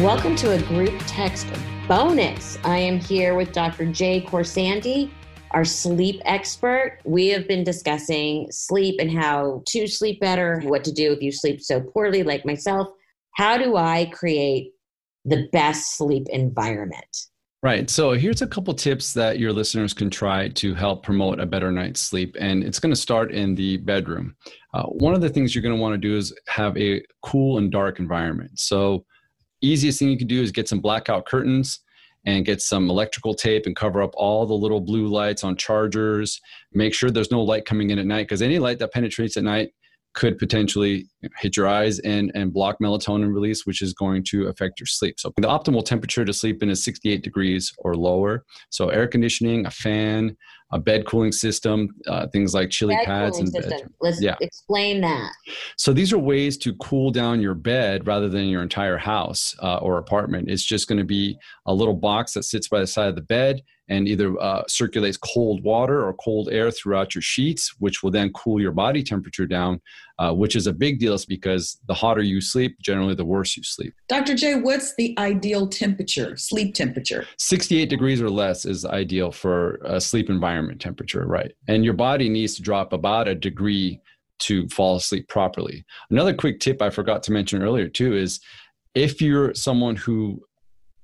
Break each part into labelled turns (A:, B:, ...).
A: Welcome to a group text bonus. I am here with Dr. Jay Khorsandi, our sleep expert. We have been discussing sleep and how to sleep better, what to do if you sleep so poorly, like myself. How do I create the best sleep environment?
B: Right. So here's a couple tips that your listeners can try to help promote a better night's sleep. And it's going to start in the bedroom. Uh, one of the things you're going to want to do is have a cool and dark environment. So easiest thing you can do is get some blackout curtains and get some electrical tape and cover up all the little blue lights on chargers. Make sure there's no light coming in at night because any light that penetrates at night could potentially hit your eyes and, and block melatonin release, which is going to affect your sleep. So, the optimal temperature to sleep in is 68 degrees or lower. So, air conditioning, a fan, a bed cooling system, uh, things like chili bed pads and
A: system. Bed. Let's yeah. explain that.
B: So these are ways to cool down your bed rather than your entire house uh, or apartment. It's just going to be a little box that sits by the side of the bed and either uh, circulates cold water or cold air throughout your sheets, which will then cool your body temperature down, uh, which is a big deal because the hotter you sleep, generally the worse you sleep.
C: Dr. J, what's the ideal temperature, sleep temperature?
B: 68 degrees or less is ideal for a sleep environment temperature, right? And your body needs to drop about a degree to fall asleep properly. Another quick tip I forgot to mention earlier, too, is if you're someone who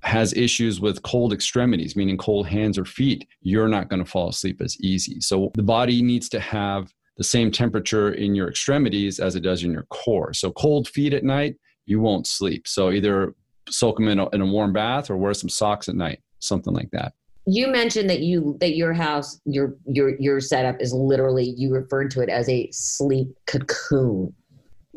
B: has issues with cold extremities, meaning cold hands or feet, you're not going to fall asleep as easy. So the body needs to have the same temperature in your extremities as it does in your core. So cold feet at night, you won't sleep. So either soak them in a, in a warm bath or wear some socks at night, something like that.
A: You mentioned that you that your house your your your setup is literally you referred to it as a sleep cocoon.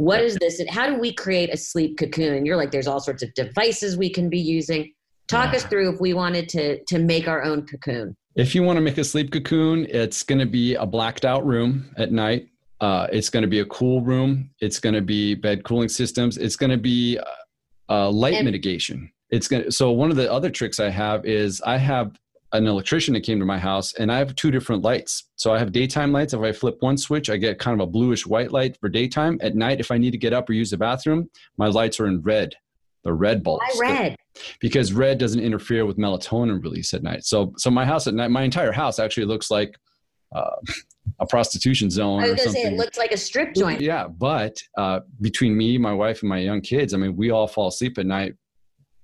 A: What is this and how do we create a sleep cocoon? You're like there's all sorts of devices we can be using. Talk yeah. us through if we wanted to to make our own cocoon.
B: If you want to make a sleep cocoon, it's going to be a blacked out room at night. Uh, it's going to be a cool room. It's going to be bed cooling systems. It's going to be uh, uh, light and- mitigation. It's going to, so one of the other tricks I have is I have an electrician that came to my house and I have two different lights. So I have daytime lights. If I flip one switch, I get kind of a bluish white light for daytime. At night, if I need to get up or use the bathroom, my lights are in red the red bulbs.
A: Why red?
B: because red doesn't interfere with melatonin release at night. So, so my house at night, my entire house actually looks like uh, a prostitution zone.
A: I was going to say it looks like a strip joint.
B: Yeah, but uh, between me, my wife, and my young kids, I mean, we all fall asleep at night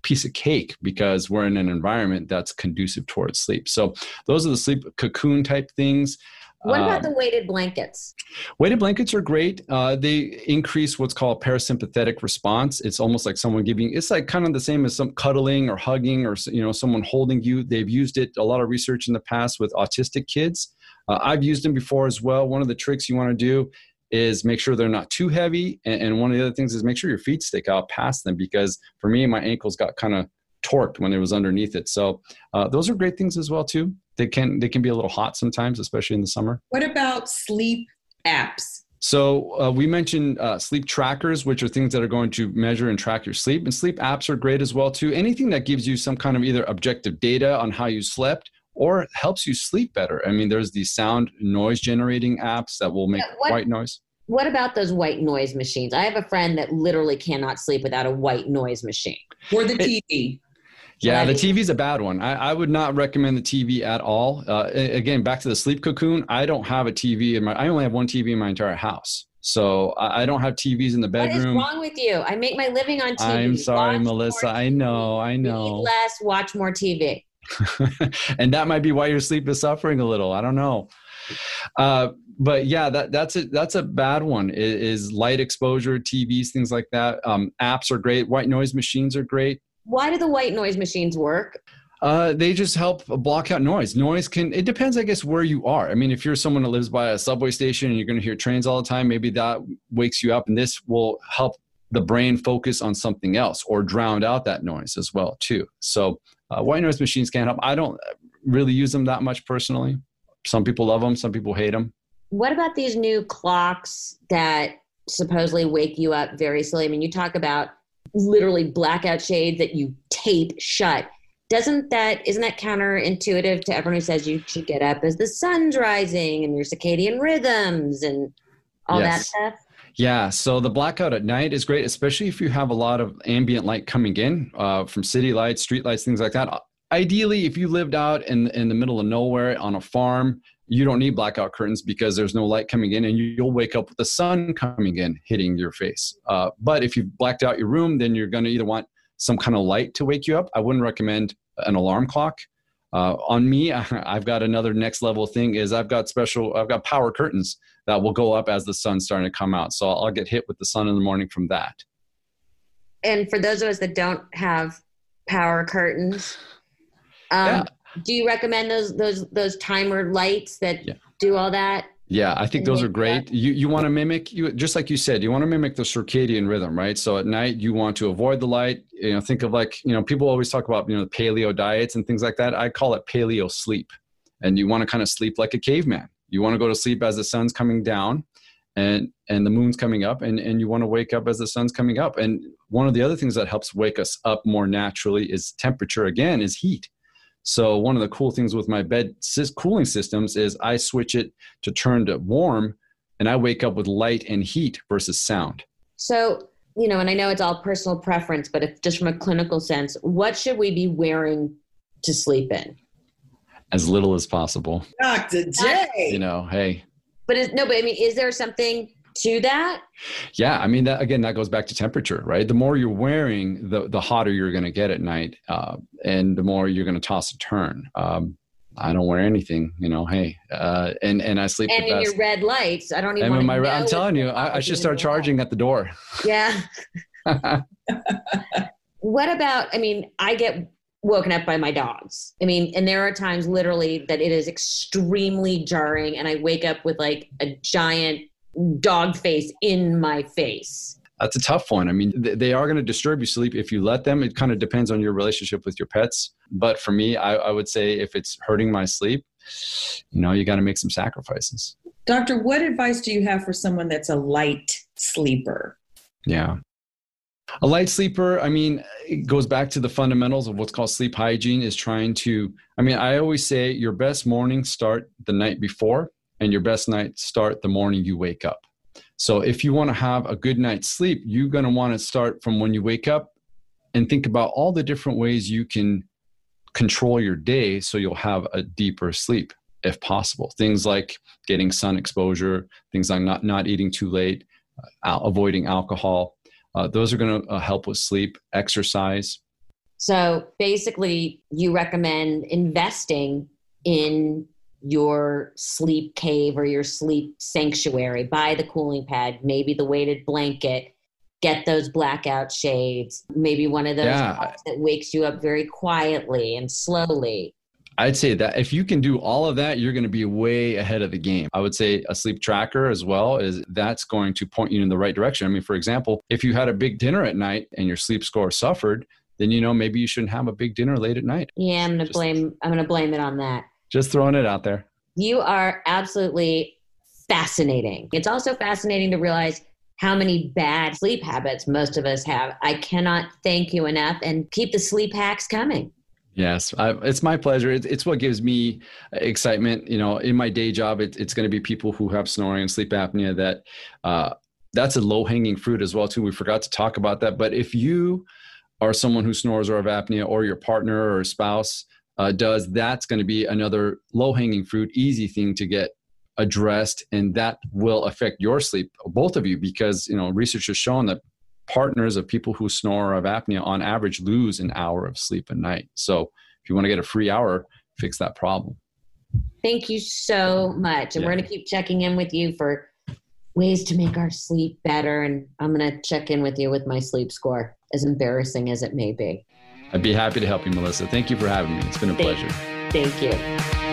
B: piece of cake because we're in an environment that's conducive towards sleep. So those are the sleep cocoon type things.
A: What about um, the weighted blankets?
B: Weighted blankets are great. Uh, they increase what's called parasympathetic response. It's almost like someone giving. It's like kind of the same as some cuddling or hugging or you know someone holding you. They've used it a lot of research in the past with autistic kids. Uh, I've used them before as well. One of the tricks you want to do is make sure they're not too heavy, and, and one of the other things is make sure your feet stick out past them because for me, my ankles got kind of torqued when it was underneath it. So uh, those are great things as well too they can they can be a little hot sometimes, especially in the summer.
C: What about sleep apps?
B: So uh, we mentioned uh, sleep trackers, which are things that are going to measure and track your sleep, and sleep apps are great as well too. Anything that gives you some kind of either objective data on how you slept or helps you sleep better. I mean, there's these sound noise generating apps that will make yeah, what, white noise.
A: What about those white noise machines? I have a friend that literally cannot sleep without a white noise machine.
C: Or the TV.
B: Yeah, the TV is a bad one. I, I, would not recommend the TV at all. Uh, again, back to the sleep cocoon. I don't have a TV in my. I only have one TV in my entire house. So I, I don't have TVs in the bedroom.
A: What is wrong with you? I make my living on TV.
B: I'm sorry, watch Melissa. I know. I know.
A: Eat less. Watch more TV.
B: and that might be why your sleep is suffering a little. I don't know. Uh, but yeah, that that's a that's a bad one. Is, is light exposure, TVs, things like that. Um, apps are great. White noise machines are great.
A: Why do the white noise machines work?
B: Uh, they just help block out noise. Noise can, it depends, I guess, where you are. I mean, if you're someone that lives by a subway station and you're going to hear trains all the time, maybe that wakes you up and this will help the brain focus on something else or drown out that noise as well, too. So, uh, white noise machines can help. I don't really use them that much personally. Some people love them, some people hate them.
A: What about these new clocks that supposedly wake you up very slowly? I mean, you talk about literally blackout shades that you tape shut doesn't that isn't that counterintuitive to everyone who says you should get up as the sun's rising and your circadian rhythms and all yes. that stuff
B: Yeah, so the blackout at night is great, especially if you have a lot of ambient light coming in uh, from city lights, street lights, things like that. Ideally, if you lived out in in the middle of nowhere on a farm, you don't need blackout curtains because there's no light coming in, and you'll wake up with the sun coming in hitting your face. Uh, but if you've blacked out your room, then you're going to either want some kind of light to wake you up. I wouldn't recommend an alarm clock. Uh, on me, I've got another next level thing is I've got special, I've got power curtains that will go up as the sun's starting to come out. So I'll get hit with the sun in the morning from that.
A: And for those of us that don't have power curtains, um, yeah. do you recommend those those those timer lights that yeah. do all that?
B: Yeah, I think those are great. You you want to mimic you just like you said, you want to mimic the circadian rhythm, right? So at night you want to avoid the light. You know, think of like, you know, people always talk about, you know, the paleo diets and things like that. I call it paleo sleep. And you want to kind of sleep like a caveman. You want to go to sleep as the sun's coming down and and the moon's coming up and and you want to wake up as the sun's coming up. And one of the other things that helps wake us up more naturally is temperature again is heat. So one of the cool things with my bed cooling systems is I switch it to turn to warm and I wake up with light and heat versus sound.
A: So, you know, and I know it's all personal preference, but if just from a clinical sense, what should we be wearing to sleep in?
B: As little as possible.
C: Dr. J.
B: You know, hey.
A: But is, no, but I mean, is there something to that?
B: Yeah, I mean that again. That goes back to temperature, right? The more you're wearing, the the hotter you're going to get at night, uh, and the more you're going to toss and turn. Um, I don't wear anything, you know. Hey, uh, and and I sleep.
A: And in
B: best.
A: your red lights, I don't even. And my,
B: I'm telling you, I, I should start charging at the door.
A: Yeah. what about? I mean, I get woken up by my dogs. I mean, and there are times literally that it is extremely jarring, and I wake up with like a giant dog face in my face?
B: That's a tough one. I mean, they are going to disturb your sleep if you let them. It kind of depends on your relationship with your pets. But for me, I, I would say if it's hurting my sleep, you know, you got to make some sacrifices.
C: Doctor, what advice do you have for someone that's a light sleeper?
B: Yeah. A light sleeper, I mean, it goes back to the fundamentals of what's called sleep hygiene is trying to, I mean, I always say your best morning start the night before and your best night start the morning you wake up. So if you want to have a good night's sleep, you're going to want to start from when you wake up and think about all the different ways you can control your day so you'll have a deeper sleep if possible. Things like getting sun exposure, things like not, not eating too late, uh, avoiding alcohol. Uh, those are going to uh, help with sleep, exercise.
A: So basically, you recommend investing in your sleep cave or your sleep sanctuary. Buy the cooling pad, maybe the weighted blanket, get those blackout shades, maybe one of those yeah. that wakes you up very quietly and slowly.
B: I'd say that if you can do all of that, you're going to be way ahead of the game. I would say a sleep tracker as well is that's going to point you in the right direction. I mean, for example, if you had a big dinner at night and your sleep score suffered, then you know maybe you shouldn't have a big dinner late at night.
A: Yeah, I'm going to blame I'm going to blame it on that.
B: Just throwing it out there.
A: You are absolutely fascinating. It's also fascinating to realize how many bad sleep habits most of us have. I cannot thank you enough and keep the sleep hacks coming.
B: Yes, I, it's my pleasure. It's, it's, what gives me excitement. You know, in my day job, it, it's going to be people who have snoring and sleep apnea that uh, that's a low hanging fruit as well too. We forgot to talk about that. But if you are someone who snores or have apnea, or your partner or spouse uh, does, that's going to be another low hanging fruit, easy thing to get addressed, and that will affect your sleep, both of you, because you know research has shown that partners of people who snore or have apnea on average lose an hour of sleep a night. So if you want to get a free hour, fix that problem.
A: Thank you so much, and yeah. we're going to keep checking in with you for ways to make our sleep better. And I'm going to check in with you with my sleep score, as embarrassing as it may be.
B: I'd be happy to help you, Melissa. Thank you for having me. It's been a
A: thank,
B: pleasure.
A: Thank you.